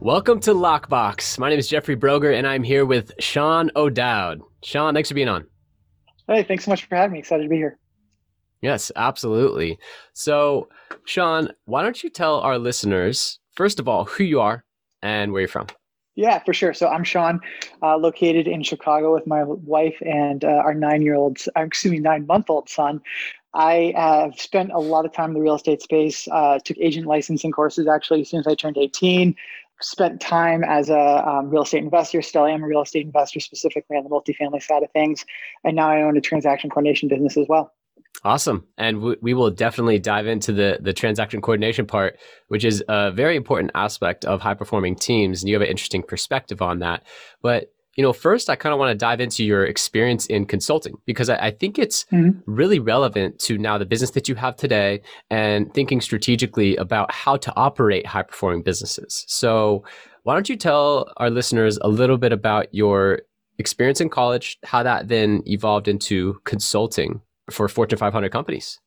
Welcome to Lockbox. My name is Jeffrey Broger, and I'm here with Sean O'Dowd. Sean, thanks for being on. Hey, thanks so much for having me. Excited to be here. Yes, absolutely. So, Sean, why don't you tell our listeners, first of all, who you are and where you're from? Yeah, for sure. So I'm Sean, uh, located in Chicago with my wife and uh, our nine-year-old, uh, excuse me, nine-month-old son. I have spent a lot of time in the real estate space. Uh, took agent licensing courses actually as soon as I turned 18 spent time as a um, real estate investor. Still I am a real estate investor, specifically on the multifamily side of things, and now I own a transaction coordination business as well. Awesome, and w- we will definitely dive into the the transaction coordination part, which is a very important aspect of high performing teams, and you have an interesting perspective on that. But you know, first I kind of want to dive into your experience in consulting because I, I think it's mm-hmm. really relevant to now the business that you have today and thinking strategically about how to operate high performing businesses. So, why don't you tell our listeners a little bit about your experience in college, how that then evolved into consulting for Fortune 500 companies?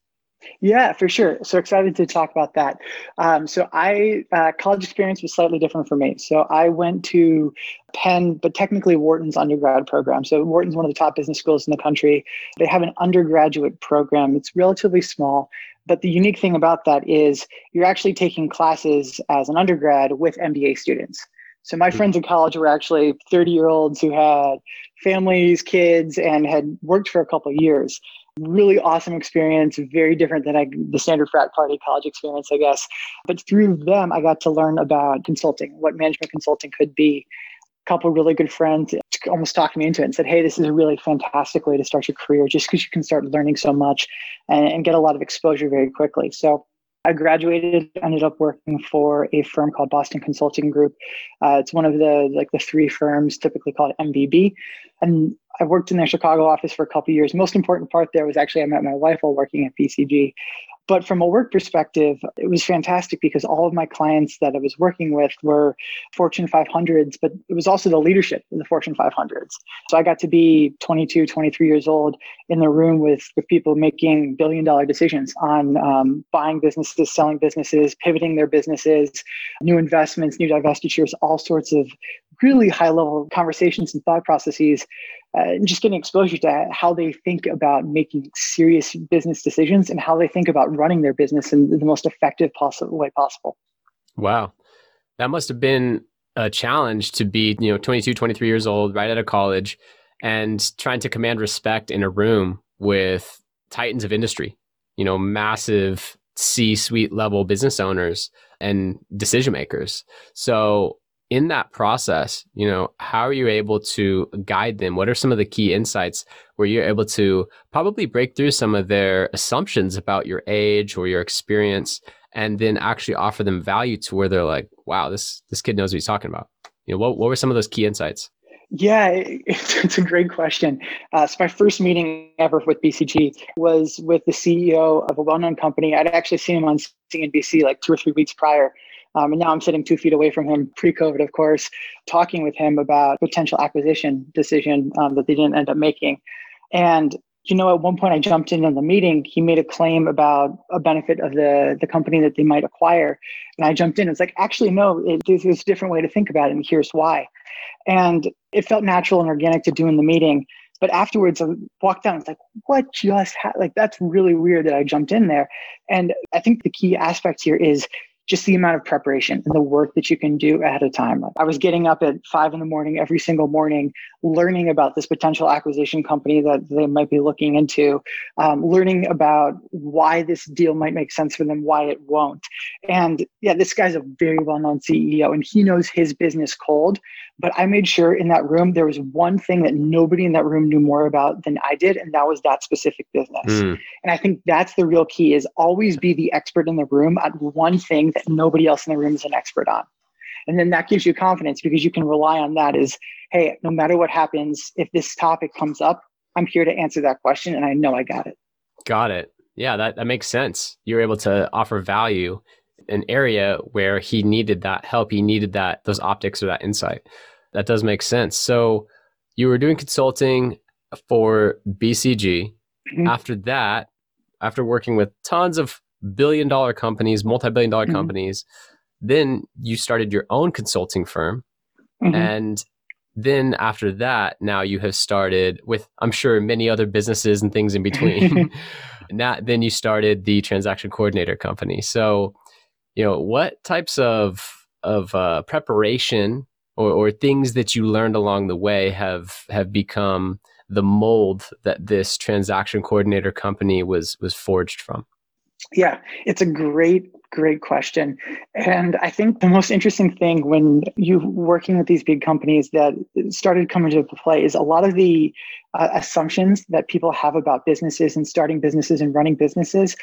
Yeah, for sure. So excited to talk about that. Um, so I uh, college experience was slightly different for me. So I went to Penn, but technically Wharton's undergrad program. So Wharton's one of the top business schools in the country. They have an undergraduate program. It's relatively small, but the unique thing about that is you're actually taking classes as an undergrad with MBA students. So my hmm. friends in college were actually 30 year olds who had families, kids, and had worked for a couple years really awesome experience, very different than I, the standard frat party college experience, I guess. But through them, I got to learn about consulting, what management consulting could be. A couple really good friends almost talked me into it and said, "Hey, this is a really fantastic way to start your career, just because you can start learning so much and, and get a lot of exposure very quickly." So I graduated, ended up working for a firm called Boston Consulting Group. Uh, it's one of the like the three firms typically called MBB, and I worked in their Chicago office for a couple years. Most important part there was actually I met my wife while working at BCG, but from a work perspective, it was fantastic because all of my clients that I was working with were Fortune 500s, but it was also the leadership in the Fortune 500s. So I got to be 22, 23 years old in the room with, with people making billion dollar decisions on um, buying businesses, selling businesses, pivoting their businesses, new investments, new divestitures, all sorts of really high level conversations and thought processes uh, and just getting exposure to how they think about making serious business decisions and how they think about running their business in the most effective possible way possible. Wow. That must have been a challenge to be, you know, 22, 23 years old, right out of college, and trying to command respect in a room with titans of industry, you know, massive C suite level business owners and decision makers. So in that process, you know, how are you able to guide them? What are some of the key insights where you're able to probably break through some of their assumptions about your age or your experience and then actually offer them value to where they're like, wow, this this kid knows what he's talking about. You know, what what were some of those key insights? Yeah, it's, a great question. Uh, so my first meeting ever with BCG was with the CEO of a well-known company. I'd actually seen him on CNBC like two or three weeks prior. Um, and now I'm sitting two feet away from him, pre-COVID, of course, talking with him about potential acquisition decision um, that they didn't end up making. And you know, at one point I jumped in on the meeting. He made a claim about a benefit of the the company that they might acquire, and I jumped in. It's like, actually, no, it, there's, there's a different way to think about it, and here's why. And it felt natural and organic to do in the meeting. But afterwards, I walked down. It's like, what just ha-? like that's really weird that I jumped in there. And I think the key aspect here is just the amount of preparation and the work that you can do ahead of time. I was getting up at five in the morning every single morning, learning about this potential acquisition company that they might be looking into, um, learning about why this deal might make sense for them, why it won't. And yeah, this guy's a very well known CEO and he knows his business cold. But I made sure in that room there was one thing that nobody in that room knew more about than I did, and that was that specific business. Mm. And I think that's the real key is always be the expert in the room at one thing that nobody else in the room is an expert on. And then that gives you confidence because you can rely on that is, hey, no matter what happens, if this topic comes up, I'm here to answer that question and I know I got it. Got it. Yeah, that, that makes sense. You're able to offer value an area where he needed that help, he needed that those optics or that insight. That does make sense. So you were doing consulting for BCG. Mm-hmm. After that, after working with tons of billion dollar companies, multi billion dollar mm-hmm. companies, then you started your own consulting firm. Mm-hmm. And then after that, now you have started with, I'm sure, many other businesses and things in between. now, then you started the transaction coordinator company. So, you know, what types of of uh, preparation or, or things that you learned along the way have have become the mold that this transaction coordinator company was was forged from? Yeah, it's a great, great question. And I think the most interesting thing when you're working with these big companies that started coming into play is a lot of the uh, assumptions that people have about businesses and starting businesses and running businesses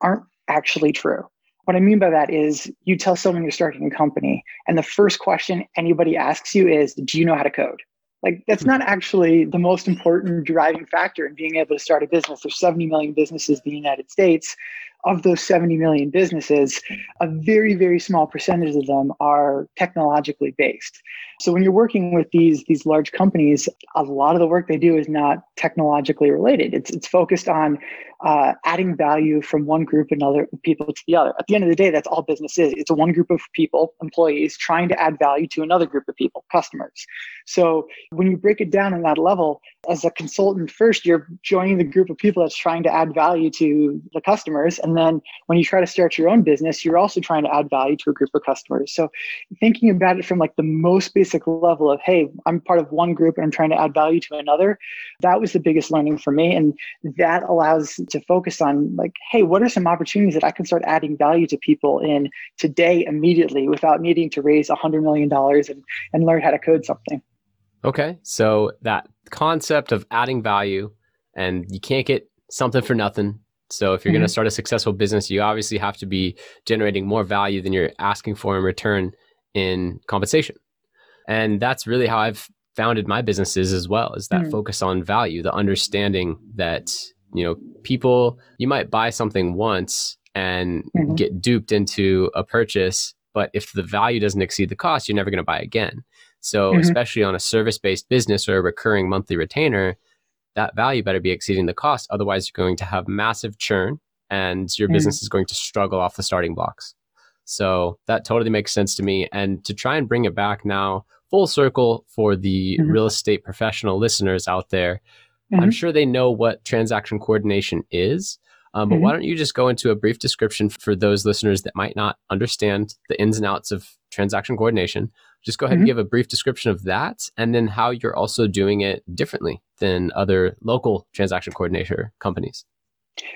aren't actually true. What I mean by that is you tell someone you're starting a company, and the first question anybody asks you is, Do you know how to code? Like, that's not actually the most important driving factor in being able to start a business. There's 70 million businesses in the United States of those 70 million businesses, a very, very small percentage of them are technologically based. So when you're working with these, these large companies, a lot of the work they do is not technologically related. It's, it's focused on uh, adding value from one group and other people to the other. At the end of the day, that's all business is. It's one group of people, employees, trying to add value to another group of people, customers. So when you break it down in that level, as a consultant, first you're joining the group of people that's trying to add value to the customers. And then when you try to start your own business, you're also trying to add value to a group of customers. So thinking about it from like the most basic level of, hey, I'm part of one group and I'm trying to add value to another, that was the biggest learning for me. And that allows to focus on like, hey, what are some opportunities that I can start adding value to people in today immediately without needing to raise a $100 million and, and learn how to code something? Okay. So that concept of adding value and you can't get something for nothing. So if you're mm-hmm. going to start a successful business, you obviously have to be generating more value than you're asking for in return in compensation. And that's really how I've founded my businesses as well, is that mm-hmm. focus on value, the understanding that, you know, people you might buy something once and mm-hmm. get duped into a purchase, but if the value doesn't exceed the cost, you're never going to buy again. So, mm-hmm. especially on a service based business or a recurring monthly retainer, that value better be exceeding the cost. Otherwise, you're going to have massive churn and your mm-hmm. business is going to struggle off the starting blocks. So, that totally makes sense to me. And to try and bring it back now full circle for the mm-hmm. real estate professional listeners out there, I'm mm-hmm. sure they know what transaction coordination is. Um, but why mm-hmm. don't you just go into a brief description for those listeners that might not understand the ins and outs of transaction coordination? Just go ahead mm-hmm. and give a brief description of that and then how you're also doing it differently than other local transaction coordinator companies.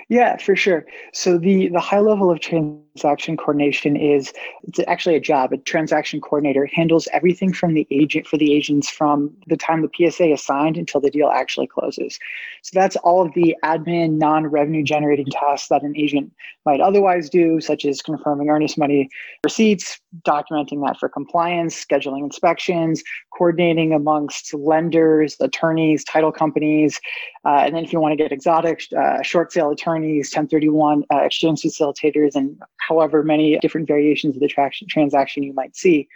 Yeah, for sure. So the the high level of transaction coordination is it's actually a job. A transaction coordinator handles everything from the agent for the agents from the time the PSA is signed until the deal actually closes. So that's all of the admin non-revenue generating tasks that an agent might otherwise do, such as confirming earnest money receipts, documenting that for compliance, scheduling inspections, coordinating amongst lenders, attorneys, title companies, uh, and then if you want to get exotic, uh, short sale attorneys, 1031 uh, exchange facilitators, and however many different variations of the tra- transaction you might see.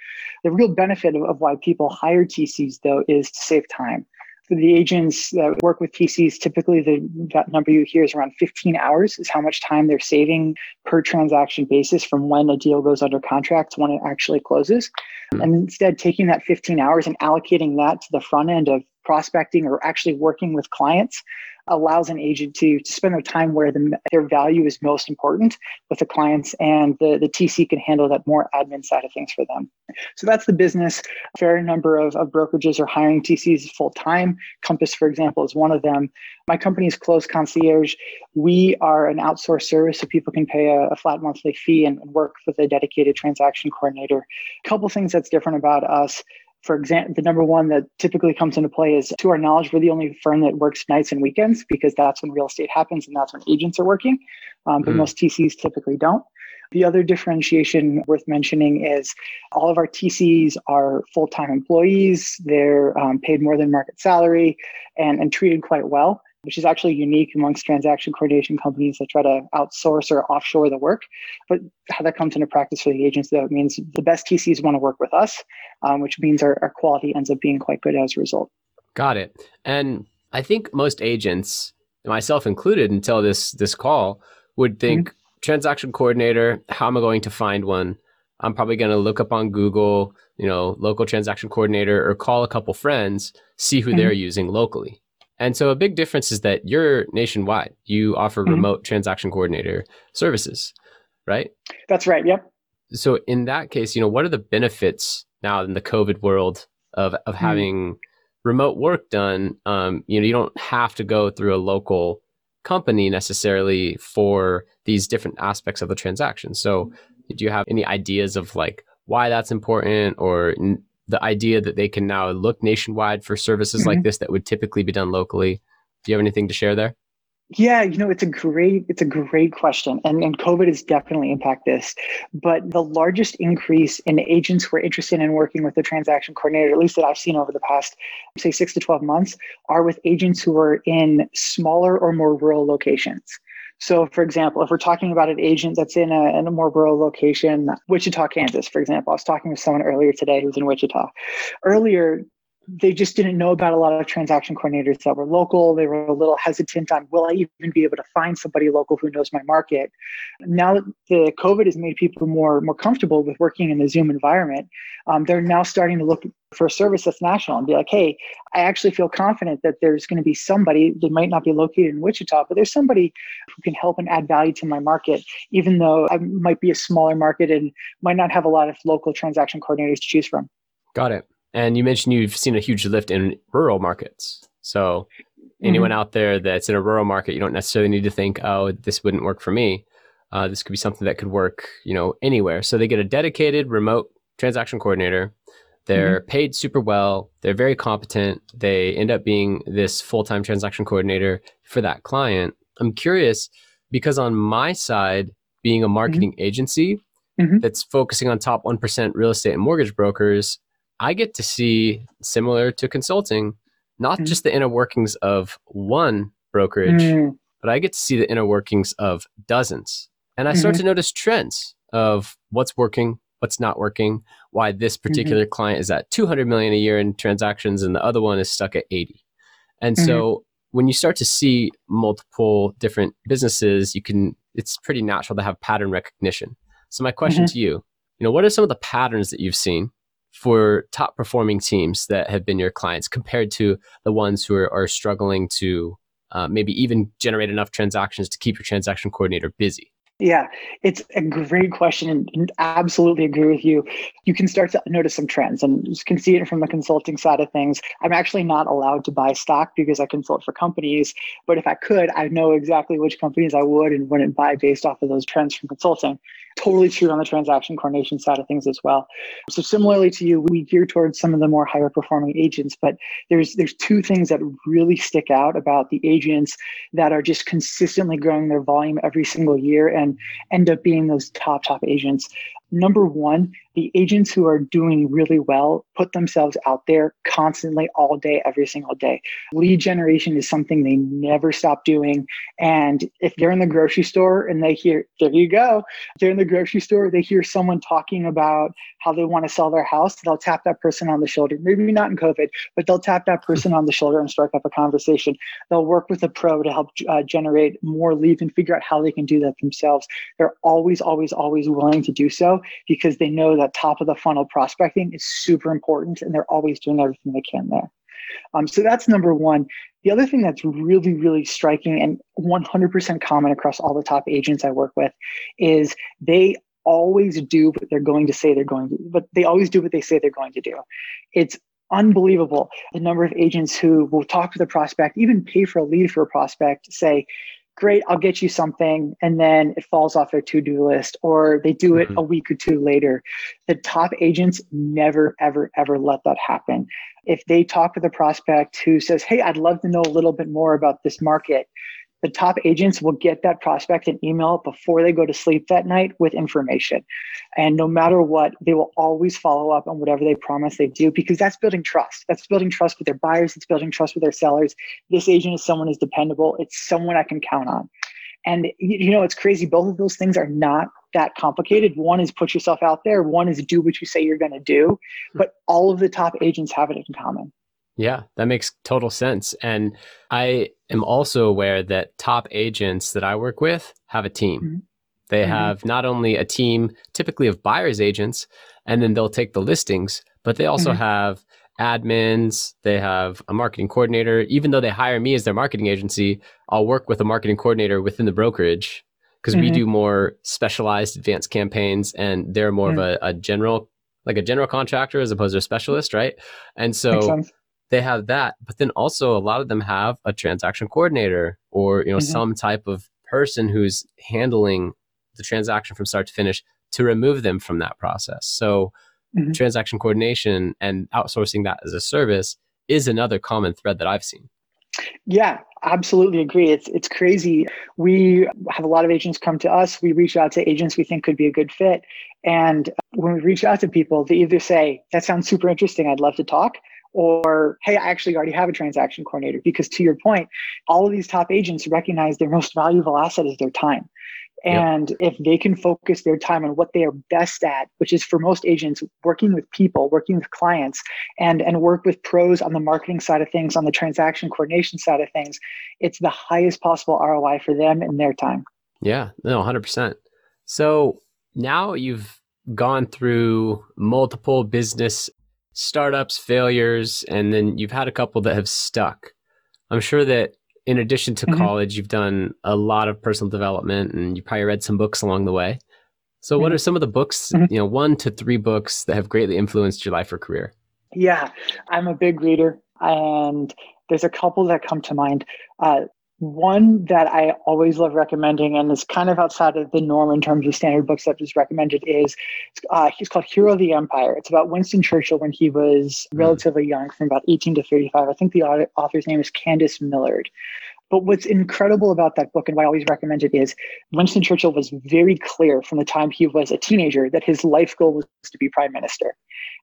The real benefit of, of why people hire TCs, though, is to save time for the agents that work with TCs, typically the number you hear is around 15 hours is how much time they're saving per transaction basis from when a deal goes under contract to when it actually closes. Mm-hmm. And instead taking that 15 hours and allocating that to the front end of prospecting or actually working with clients allows an agent to, to spend their time where the, their value is most important with the clients and the, the TC can handle that more admin side of things for them. So that's the business. A fair number of, of brokerages are hiring TCs full time. Compass, for example, is one of them. My company is Close Concierge. We are an outsourced service so people can pay a, a flat monthly fee and, and work with a dedicated transaction coordinator. A couple things that's different about us for example, the number one that typically comes into play is to our knowledge, we're the only firm that works nights and weekends because that's when real estate happens and that's when agents are working. Um, but mm. most TCs typically don't. The other differentiation worth mentioning is all of our TCs are full time employees. They're um, paid more than market salary and, and treated quite well which is actually unique amongst transaction coordination companies that try to outsource or offshore the work. But how that comes into practice for the agents, though, it means the best TCs want to work with us, um, which means our, our quality ends up being quite good as a result. Got it. And I think most agents, myself included, until this this call, would think mm-hmm. transaction coordinator. How am I going to find one? I'm probably going to look up on Google, you know, local transaction coordinator, or call a couple friends, see who mm-hmm. they're using locally. And so a big difference is that you're nationwide. You offer mm-hmm. remote transaction coordinator services, right? That's right. Yep. So in that case, you know, what are the benefits now in the COVID world of of mm-hmm. having remote work done? Um, you know, you don't have to go through a local company necessarily for these different aspects of the transaction. So, do you have any ideas of like why that's important or the idea that they can now look nationwide for services mm-hmm. like this that would typically be done locally. Do you have anything to share there? Yeah, you know, it's a great, it's a great question. And, and COVID has definitely impacted this. But the largest increase in agents who are interested in working with the transaction coordinator, at least that I've seen over the past, say, six to 12 months, are with agents who are in smaller or more rural locations. So, for example, if we're talking about an agent that's in a, in a more rural location, Wichita, Kansas, for example, I was talking with someone earlier today who's in Wichita. Earlier, they just didn't know about a lot of transaction coordinators that were local. They were a little hesitant on will I even be able to find somebody local who knows my market. Now that the COVID has made people more more comfortable with working in the Zoom environment, um, they're now starting to look for a service that's national and be like, hey, I actually feel confident that there's going to be somebody. They might not be located in Wichita, but there's somebody who can help and add value to my market, even though I might be a smaller market and might not have a lot of local transaction coordinators to choose from. Got it. And you mentioned you've seen a huge lift in rural markets. So anyone mm-hmm. out there that's in a rural market, you don't necessarily need to think, oh, this wouldn't work for me. Uh, this could be something that could work, you know, anywhere. So they get a dedicated remote transaction coordinator. They're mm-hmm. paid super well. They're very competent. They end up being this full time transaction coordinator for that client. I'm curious because on my side, being a marketing mm-hmm. agency mm-hmm. that's focusing on top 1% real estate and mortgage brokers, I get to see, similar to consulting, not mm-hmm. just the inner workings of one brokerage, mm-hmm. but I get to see the inner workings of dozens. And I start mm-hmm. to notice trends of what's working, what's not working, why this mm-hmm. particular client is at 200 million a year in transactions and the other one is stuck at 80. And so mm-hmm. when you start to see multiple different businesses, you can it's pretty natural to have pattern recognition. So my question mm-hmm. to you, you know, what are some of the patterns that you've seen for top performing teams that have been your clients compared to the ones who are, are struggling to uh, maybe even generate enough transactions to keep your transaction coordinator busy? Yeah, it's a great question and absolutely agree with you. You can start to notice some trends and you can see it from the consulting side of things. I'm actually not allowed to buy stock because I consult for companies, but if I could, I know exactly which companies I would and wouldn't buy based off of those trends from consulting totally true on the transaction coordination side of things as well. So similarly to you, we gear towards some of the more higher performing agents, but there's there's two things that really stick out about the agents that are just consistently growing their volume every single year and end up being those top top agents. Number one, the agents who are doing really well put themselves out there constantly all day, every single day. Lead generation is something they never stop doing. And if they're in the grocery store and they hear, there you go, they're in the grocery store, they hear someone talking about how they want to sell their house, they'll tap that person on the shoulder. Maybe not in COVID, but they'll tap that person on the shoulder and strike up a conversation. They'll work with a pro to help uh, generate more leads and figure out how they can do that themselves. They're always, always, always willing to do so because they know that top of the funnel prospecting is super important and they're always doing everything they can there. Um, so that's number one. The other thing that's really, really striking and 100% common across all the top agents I work with is they always do what they're going to say they're going to, but they always do what they say they're going to do. It's unbelievable the number of agents who will talk to the prospect, even pay for a lead for a prospect, say, great, I'll get you something. And then it falls off their to do list, or they do it mm-hmm. a week or two later. The top agents never, ever, ever let that happen. If they talk to the prospect who says, Hey, I'd love to know a little bit more about this market, the top agents will get that prospect an email before they go to sleep that night with information. And no matter what, they will always follow up on whatever they promise they do because that's building trust. That's building trust with their buyers, it's building trust with their sellers. This agent is someone who's dependable, it's someone I can count on. And you know, it's crazy. Both of those things are not that complicated. One is put yourself out there, one is do what you say you're going to do. Hmm. But all of the top agents have it in common. Yeah, that makes total sense. And I am also aware that top agents that I work with have a team. Mm-hmm. They mm-hmm. have not only a team typically of buyer's agents, and then they'll take the listings, but they also mm-hmm. have admins, they have a marketing coordinator. Even though they hire me as their marketing agency, I'll work with a marketing coordinator within the brokerage because we mm-hmm. do more specialized advanced campaigns and they're more of mm-hmm. a, a general like a general contractor as opposed to a specialist, right? And so they have that, but then also a lot of them have a transaction coordinator or you know mm-hmm. some type of person who's handling the transaction from start to finish to remove them from that process. So mm-hmm. transaction coordination and outsourcing that as a service is another common thread that I've seen. Yeah, absolutely agree. It's it's crazy. We have a lot of agents come to us. We reach out to agents we think could be a good fit. And when we reach out to people, they either say, That sounds super interesting, I'd love to talk, or hey i actually already have a transaction coordinator because to your point all of these top agents recognize their most valuable asset is their time. And yep. if they can focus their time on what they are best at which is for most agents working with people working with clients and and work with pros on the marketing side of things on the transaction coordination side of things it's the highest possible roi for them in their time. Yeah no 100% so now you've gone through multiple business startups, failures, and then you've had a couple that have stuck. I'm sure that in addition to mm-hmm. college, you've done a lot of personal development and you probably read some books along the way. So, mm-hmm. what are some of the books, mm-hmm. you know, one to three books that have greatly influenced your life or career? Yeah, I'm a big reader, and there's a couple that come to mind. Uh, one that I always love recommending and is kind of outside of the norm in terms of standard books that is recommended is uh, he's called Hero of the Empire. It's about Winston Churchill when he was hmm. relatively young, from about 18 to 35. I think the author's name is Candice Millard. But what's incredible about that book and why I always recommend it is Winston Churchill was very clear from the time he was a teenager that his life goal was to be prime minister.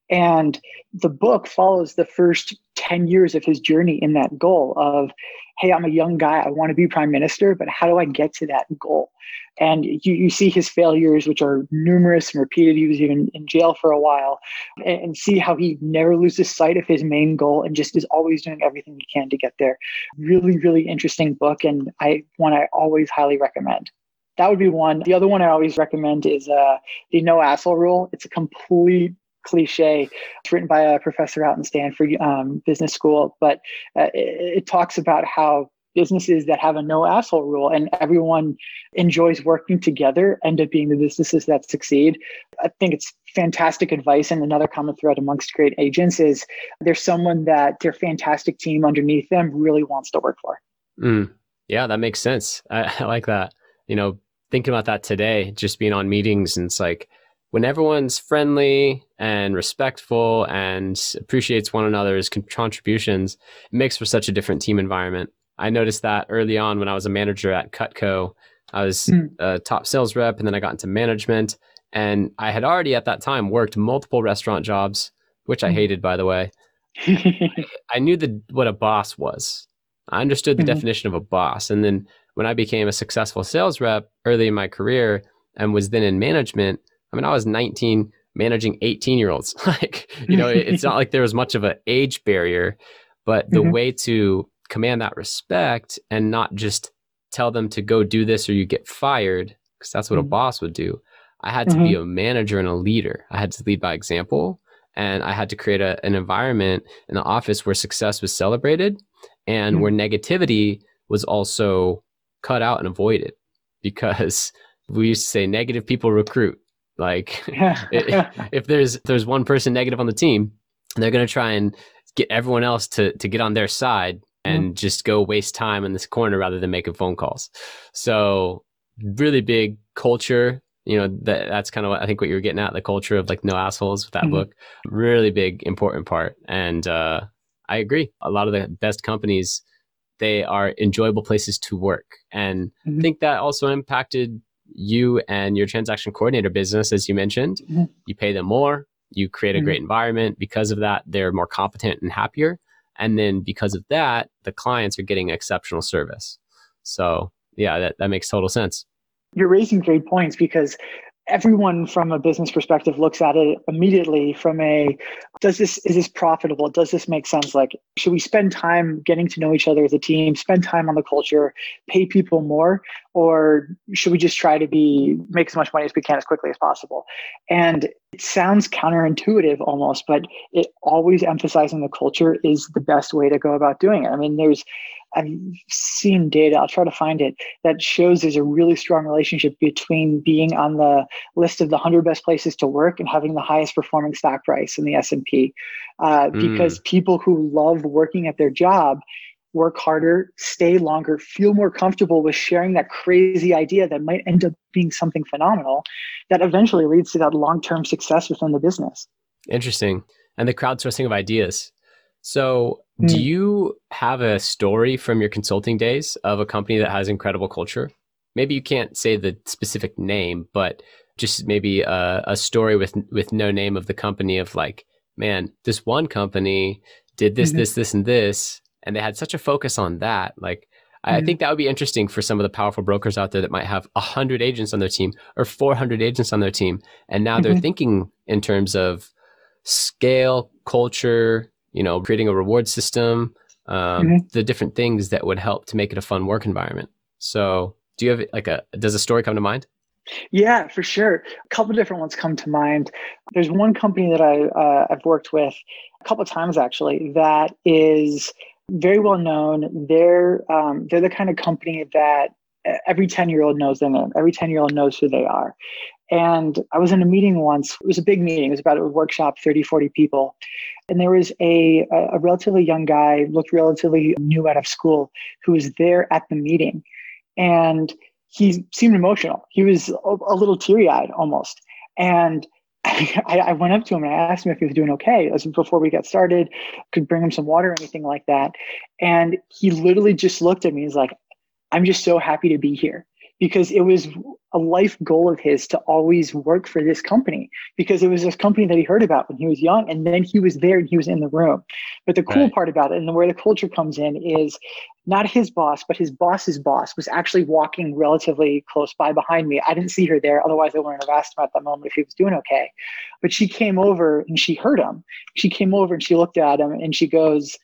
And the book follows the first 10 years of his journey in that goal of, hey, I'm a young guy, I want to be prime minister, but how do I get to that goal? And you, you see his failures, which are numerous and repeated. He was even in jail for a while, and, and see how he never loses sight of his main goal and just is always doing everything he can to get there. Really, really interesting book, and I one I always highly recommend that would be one. The other one I always recommend is uh, the no asshole rule. It's a complete cliche. It's written by a professor out in Stanford um, Business School, but uh, it, it talks about how businesses that have a no asshole rule and everyone enjoys working together end up being the businesses that succeed. I think it's fantastic advice. And another common thread amongst great agents is there's someone that their fantastic team underneath them really wants to work for. Mm, yeah, that makes sense. I, I like that. You know, thinking about that today, just being on meetings and it's like, when everyone's friendly and respectful and appreciates one another's contributions, it makes for such a different team environment. I noticed that early on when I was a manager at Cutco. I was mm. a top sales rep and then I got into management. And I had already at that time worked multiple restaurant jobs, which I mm. hated, by the way. I knew the, what a boss was. I understood the mm-hmm. definition of a boss. And then when I became a successful sales rep early in my career and was then in management, I mean, I was 19 managing 18 year olds. like, you know, it's not like there was much of an age barrier, but the mm-hmm. way to command that respect and not just tell them to go do this or you get fired, because that's what mm-hmm. a boss would do. I had to mm-hmm. be a manager and a leader. I had to lead by example. And I had to create a, an environment in the office where success was celebrated and mm-hmm. where negativity was also cut out and avoided. Because we used to say negative people recruit like if, if there's if there's one person negative on the team, they're going to try and get everyone else to to get on their side and mm-hmm. just go waste time in this corner rather than making phone calls. So really big culture you know that that's kind of what I think what you're getting at the culture of like no assholes with that mm-hmm. book really big important part and uh, I agree a lot of the best companies they are enjoyable places to work. And mm-hmm. I think that also impacted you and your transaction coordinator business, as you mentioned. Mm-hmm. You pay them more, you create a mm-hmm. great environment. Because of that, they're more competent and happier. And then because of that, the clients are getting exceptional service. So, yeah, that, that makes total sense. You're raising great points because everyone from a business perspective looks at it immediately from a does this is this profitable? Does this make sense? Like should we spend time getting to know each other as a team spend time on the culture pay people more? Or should we just try to be make as much money as we can as quickly as possible? And it sounds counterintuitive almost but it always emphasizing the culture is the best way to go about doing it. I mean there's I've seen data, I'll try to find it, that shows there's a really strong relationship between being on the list of the 100 best places to work and having the highest performing stock price in the S&P. Uh, mm. Because people who love working at their job work harder, stay longer, feel more comfortable with sharing that crazy idea that might end up being something phenomenal that eventually leads to that long-term success within the business. Interesting. And the crowdsourcing of ideas. So, mm. do you have a story from your consulting days of a company that has incredible culture? Maybe you can't say the specific name, but just maybe a, a story with with no name of the company of like, man, this one company did this, mm-hmm. this, this, and this, and they had such a focus on that. Like, mm-hmm. I think that would be interesting for some of the powerful brokers out there that might have 100 agents on their team or 400 agents on their team. And now mm-hmm. they're thinking in terms of scale, culture, you know, creating a reward system, um, mm-hmm. the different things that would help to make it a fun work environment. So, do you have like a does a story come to mind? Yeah, for sure. A couple different ones come to mind. There's one company that I uh, I've worked with a couple times actually that is very well known. They're um, they're the kind of company that every 10 year old knows their name. Every 10 year old knows who they are. And I was in a meeting once. It was a big meeting. It was about a workshop, 30, 40 people. And there was a, a relatively young guy, looked relatively new out of school, who was there at the meeting. And he seemed emotional. He was a, little teary eyed almost. And I, I, went up to him and I asked him if he was doing okay. As before we got started, could bring him some water or anything like that. And he literally just looked at me. He's like, I'm just so happy to be here because it was a life goal of his to always work for this company because it was this company that he heard about when he was young and then he was there and he was in the room. But the cool right. part about it and where the culture comes in is not his boss but his boss's boss was actually walking relatively close by behind me. I didn't see her there otherwise i wouldn't have asked him at that moment if he was doing okay. But she came over and she heard him. She came over and she looked at him and she goes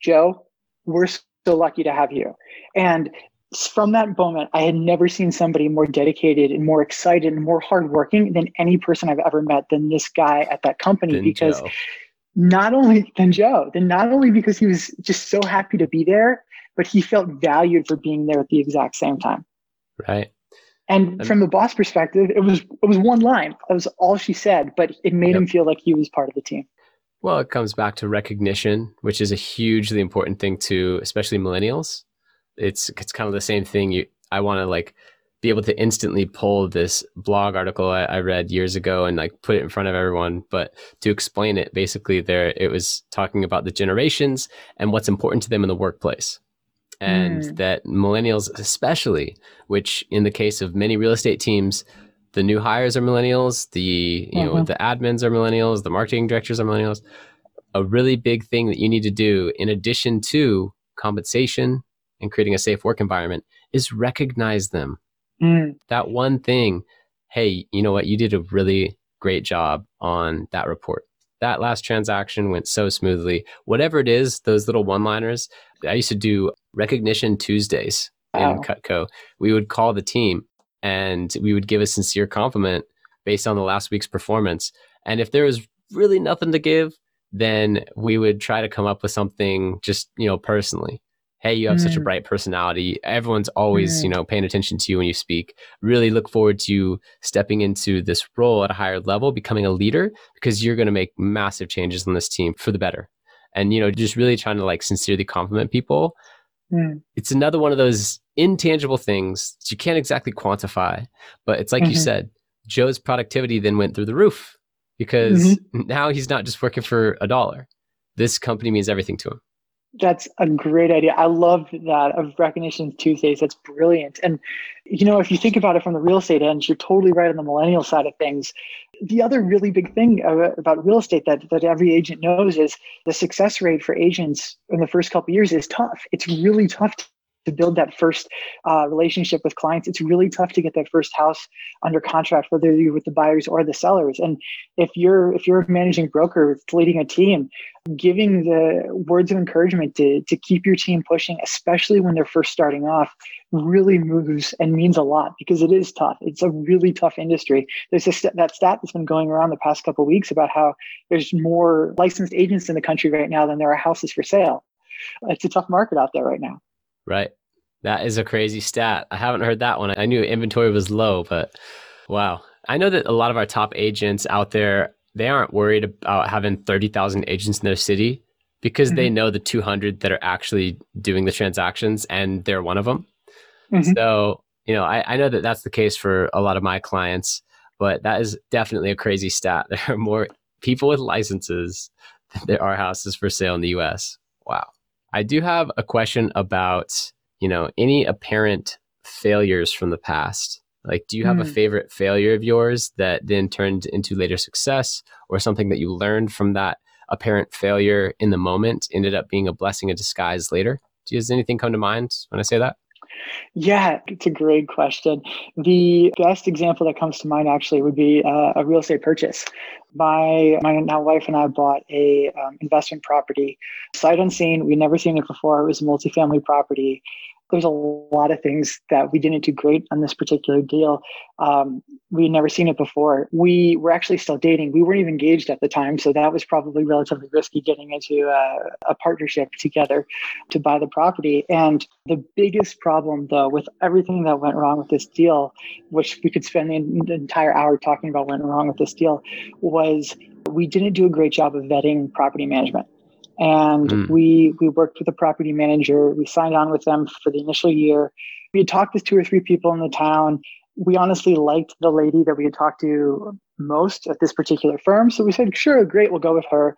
joe we're so lucky to have you. And from that moment, I had never seen somebody more dedicated and more excited and more hardworking than any person I've ever met than this guy at that company. Than because Joe. not only than Joe, then not only because he was just so happy to be there, but he felt valued for being there at the exact same time. Right. And, and from the boss perspective, it was it was one line. That was all she said, but it made yep. him feel like he was part of the team. Well, it comes back to recognition, which is a hugely important thing to especially millennials it's it's kind of the same thing. You I want to like be able to instantly pull this blog article I, I, read years ago and like put it in front of everyone. But to explain it, basically, there it was talking about the generations and what's important to them in the workplace. And mm. that millennials, especially, which in the case of many real estate teams, the new hires are millennials, the you mm-hmm. know the admins are millennials, the marketing directors are millennials. A really big thing that you need to do, in addition to compensation and creating a safe work environment is recognize them. Mm. That one thing, hey, you know what? You did a really great job on that report. That last transaction went so smoothly. Whatever it is, those little one liners. I used to do recognition Tuesdays wow. in Cutco. We would call the team and we would give a sincere compliment based on the last week's performance. And if there was really nothing to give, then we would try to come up with something just, you know, personally hey you have mm. such a mm. bright personality everyone's always mm. you know paying attention to you when you speak really look forward to you stepping into this role at a higher level becoming a leader because you're going to make massive changes on this team for the better and you know just really trying to like sincerely compliment people mm. it's another one of those intangible things that you can't exactly quantify but it's like mm-hmm. you said joe's productivity then went through the roof because mm-hmm. now he's not just working for a dollar this company means everything to him That's a great idea. I love that of Recognition Tuesdays. That's brilliant. And, you know, if you think about it from the real estate end, you're totally right on the millennial side of things. The other really big thing about real estate that, that every agent knows is the success rate for agents in the first couple years is tough. It's really tough to build that first uh, relationship with clients. It's really tough to get that first house under contract, whether you're with the buyers or the sellers. And if you're if you're a managing broker leading a team, giving the words of encouragement to to keep your team pushing, especially when they're first starting off, really moves and means a lot because it is tough. It's a really tough industry. There's st- that stat that's been going around the past couple weeks about how there's more licensed agents in the country right now than there are houses for sale. It's a tough market out there right now. Right. That is a crazy stat. I haven't heard that one. I knew inventory was low, but wow. I know that a lot of our top agents out there, they aren't worried about having 30,000 agents in their city because mm-hmm. they know the 200 that are actually doing the transactions and they're one of them. Mm-hmm. So, you know, I, I know that that's the case for a lot of my clients, but that is definitely a crazy stat. There are more people with licenses than there are houses for sale in the US. Wow. I do have a question about you know, any apparent failures from the past? Like, do you have mm. a hmm. favorite failure of yours that then turned into later success or something that you learned from that apparent failure in the moment ended up being a blessing in disguise later? Does anything come to mind when I say that? Yeah, it's a great question. The best example that comes to mind actually would be uh, a real estate purchase. My my now wife and I bought a um, investment property, sight unseen. We'd never seen it before. It was a multifamily property there's a lot of things that we didn't do great on this particular deal. Um, we had never seen it before. We were actually still dating. We weren't even engaged at the time, so that was probably relatively risky getting into a, a partnership together to buy the property. And the biggest problem, though, with everything that went wrong with this deal, which we could spend the entire hour talking about went wrong with this deal, was we didn't do a great job of vetting property management and mm. we we worked with a property manager. We signed on with them for the initial year. We had talked with two or three people in the town. We honestly liked the lady that we had talked to most at this particular firm. So we said sure great we'll go with her.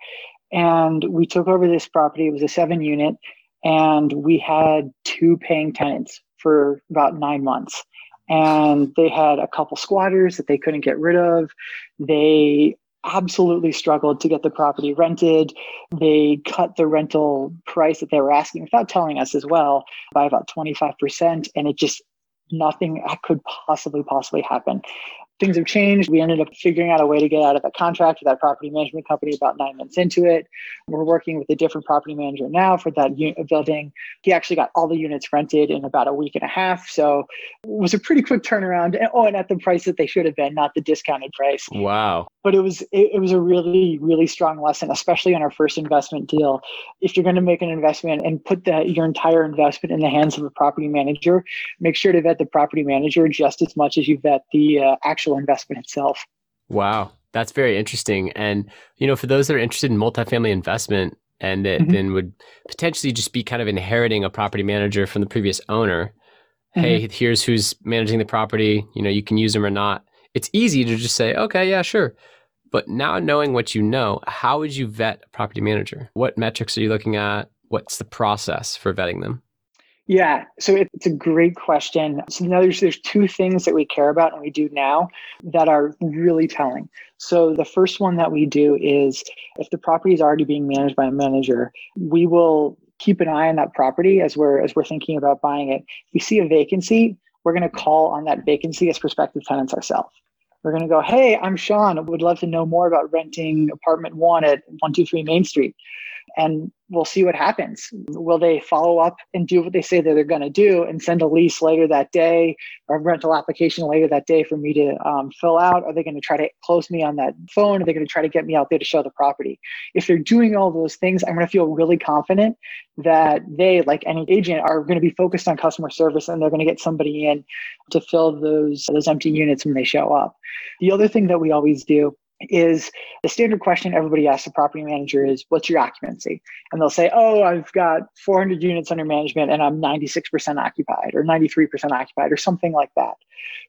And we took over this property. It was a seven unit and we had two paying tenants for about nine months. And they had a couple squatters that they couldn't get rid of. They absolutely struggled to get the property rented. They cut the rental price that they were asking without telling us as well by about 25%. And it just, nothing could possibly, possibly happen things have changed. We ended up figuring out a way to get out of that contract with that property management company about nine months into it. We're working with a different property manager now for that building. He actually got all the units rented in about a week and a half. So it was a pretty quick turnaround. And, oh, and at the price that they should have been, not the discounted price. Wow. But it was it, it was a really, really strong lesson, especially on our first investment deal. If you're going to make an investment and put that your entire investment in the hands of a property manager, make sure to vet the property manager just as much as you vet the uh, actual actual investment itself. Wow, that's very interesting. And you know, for those that are interested in multifamily investment and that mm-hmm. then would potentially just be kind of inheriting a property manager from the previous owner, mm-hmm. hey, here's who's managing the property. You know, you can use them or not. It's easy to just say, okay, yeah, sure. But now knowing what you know, how would you vet a property manager? What metrics are you looking at? What's the process for vetting them? Yeah, so it's a great question. So now there's there's two things that we care about and we do now that are really telling. So the first one that we do is if the property is already being managed by a manager, we will keep an eye on that property as we're as we're thinking about buying it. If we see a vacancy, we're going to call on that vacancy as prospective tenants ourselves. We're going to go, hey, I'm Sean. Would love to know more about renting apartment one at 123 Main Street and we'll see what happens. Will they follow up and do what they say that they're going to do and send a lease later that day or a rental application later that day for me to um, fill out? Are they going to try to close me on that phone? Are they going to try to get me out there to show the property? If they're doing all those things, I'm going to feel really confident that they, like any agent, are going to be focused on customer service and they're going to get somebody in to fill those those empty units when they show up. The other thing that we always do is the standard question everybody asks the property manager is what's your occupancy? And they'll say oh i've got 400 units under management and i'm 96% occupied or 93% occupied or something like that.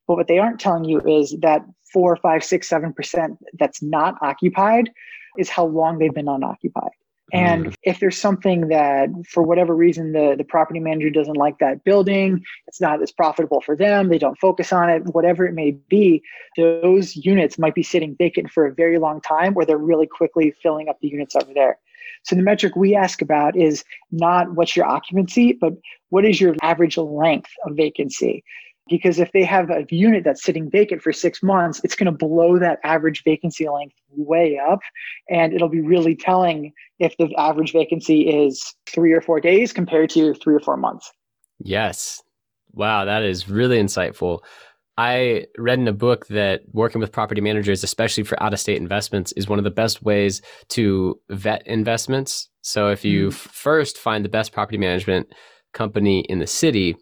But what they aren't telling you is that four five six seven percent that's not occupied is how long they've been unoccupied And mm. if there's something that, for whatever reason, the, the property manager doesn't like that building, it's not as profitable for them, they don't focus on it, whatever it may be, those units might be sitting vacant for a very long time or they're really quickly filling up the units over there. So the metric we ask about is not what's your occupancy, but what is your average length of vacancy? Because if they have a unit that's sitting vacant for six months, it's going to blow that average vacancy length way up. And it'll be really telling if the average vacancy is three or four days compared to three or four months. Yes. Wow, that is really insightful. I read in a book that working with property managers, especially for out of state investments, is one of the best ways to vet investments. So if you mm. first find the best property management company in the city,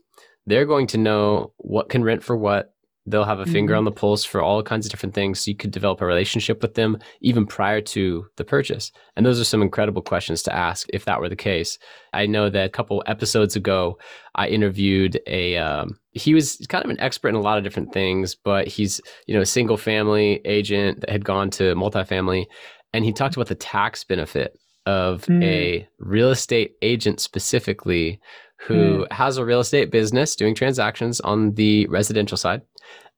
they're going to know what can rent for what, They'll have a finger mm-hmm. on the pulse for all kinds of different things. So you could develop a relationship with them even prior to the purchase. And those are some incredible questions to ask if that were the case. I know that a couple episodes ago, I interviewed a, um, he was kind of an expert in a lot of different things, but he's, you know, a single family agent that had gone to multifamily. And he talked about the tax benefit of mm. a real estate agent specifically who mm. has a real estate business doing transactions on the residential side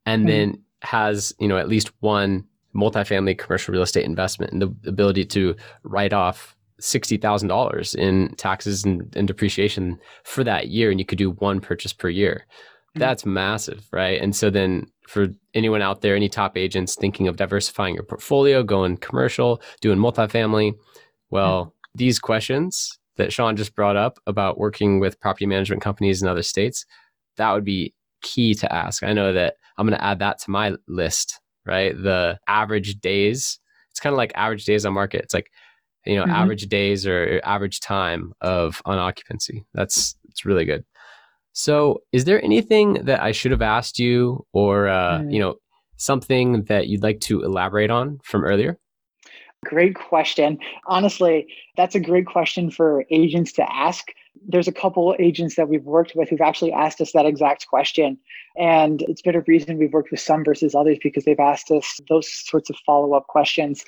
and mm then has you know at least one multifamily commercial real estate investment and the ability to write off $60,000 in taxes and, and, depreciation for that year and you could do one purchase per year. mm That's massive, right? And so then for anyone out there, any top agents thinking of diversifying your portfolio, going commercial, doing multifamily, well, mm these questions that Sean just brought up about working with property management companies in other states, that would be key to ask. I know that I'm going to add that to my list, right? The average days. It's kind of like average days on market. It's like, you know, mm-hmm. average days or average time of unoccupancy. That's it's really good. So, is there anything that I should have asked you or uh, mm. you know, something that you'd like to elaborate on from earlier? Great question. Honestly, that's a great question for agents to ask there's a couple agents that we've worked with who've actually asked us that exact question. And it's been a reason we've worked with some versus others because they've asked us those sorts of follow up questions.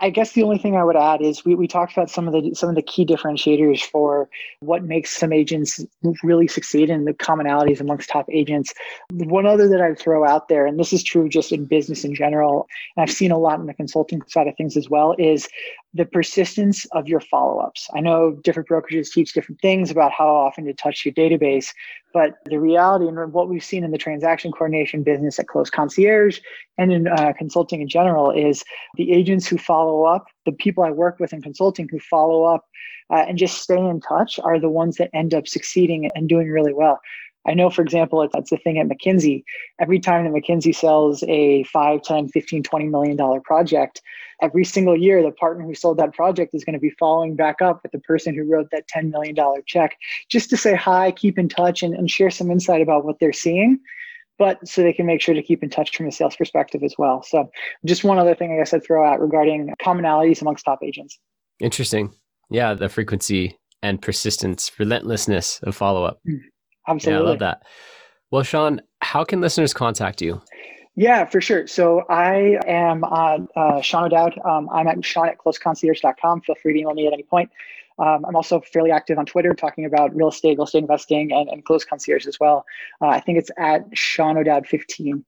I guess the only thing I would add is we, we talked about some of the some of the key differentiators for what makes some agents really succeed and the commonalities amongst top agents. One other that I'd throw out there, and this is true just in business in general, and I've seen a lot in the consulting side of things as well, is the persistence of your follow-ups. I know different brokerages teach different things about how often to touch your database, but the reality and what we've seen in the transaction coordination business at Close Concierge and in uh, consulting in general is the agents who follow up, the people I work with in consulting who follow up uh, and just stay in touch are the ones that end up succeeding and doing really well. I know, for example, that's the thing at McKinsey. Every time that McKinsey sells a 5, 10, 15, 20 million dollar project, every single year, the partner who sold that project is going to be following back up with the person who wrote that $10 million check just to say hi, keep in touch, and, and share some insight about what they're seeing. But so they can make sure to keep in touch from a sales perspective as well. So, just one other thing I guess I'd throw out regarding commonalities amongst top agents. Interesting. Yeah, the frequency and persistence, relentlessness of follow up. Mm, absolutely. Yeah, I love that. Well, Sean, how can listeners contact you? Yeah, for sure. So I am on uh, Sean O'Dowd. Um, I'm at Sean at closeconcierge.com. Feel free to email me at any point. Um, I'm also fairly active on Twitter talking about real estate, real estate investing, and, and close concierge as well. Uh, I think it's at Sean O'Dowd 15.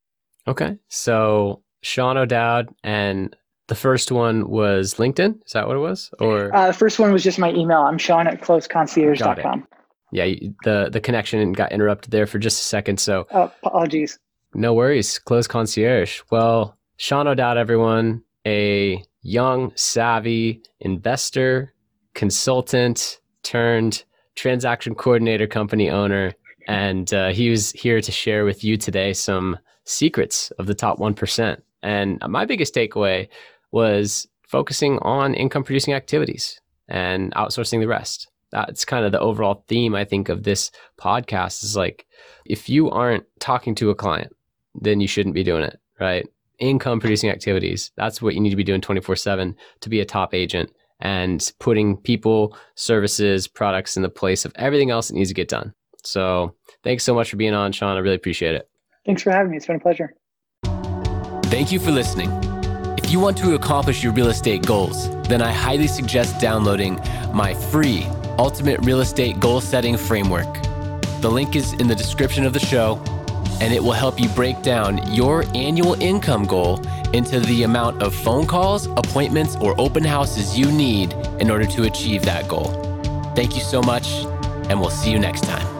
Okay. So Sean O'Dowd and the first one was LinkedIn. Is that what it was? Or uh, the first one was just my email. I'm Sean at closeconcierge.com. Yeah, the the connection got interrupted there for just a second. So oh, apologies. No worries. Close concierge. Well, Sean O'Dowd, everyone, a young, savvy investor, consultant turned transaction coordinator company owner. And uh, he was here to share with you today some secrets of the top 1%. And my biggest takeaway was focusing on income producing activities and outsourcing the rest. That's kind of the overall theme, I think, of this podcast is like, if you aren't talking to a client, then you shouldn't be doing it, right? Income producing activities. That's what you need to be doing 24 7 to be a top agent and putting people, services, products in the place of everything else that needs to get done. So thanks so much for being on, Sean. I really appreciate it. Thanks for having me. It's been a pleasure. Thank you for listening. If you want to accomplish your real estate goals, then I highly suggest downloading my free Ultimate Real Estate Goal Setting Framework. The link is in the description of the show, and it will help you break down your annual income goal into the amount of phone calls, appointments, or open houses you need in order to achieve that goal. Thank you so much, and we'll see you next time.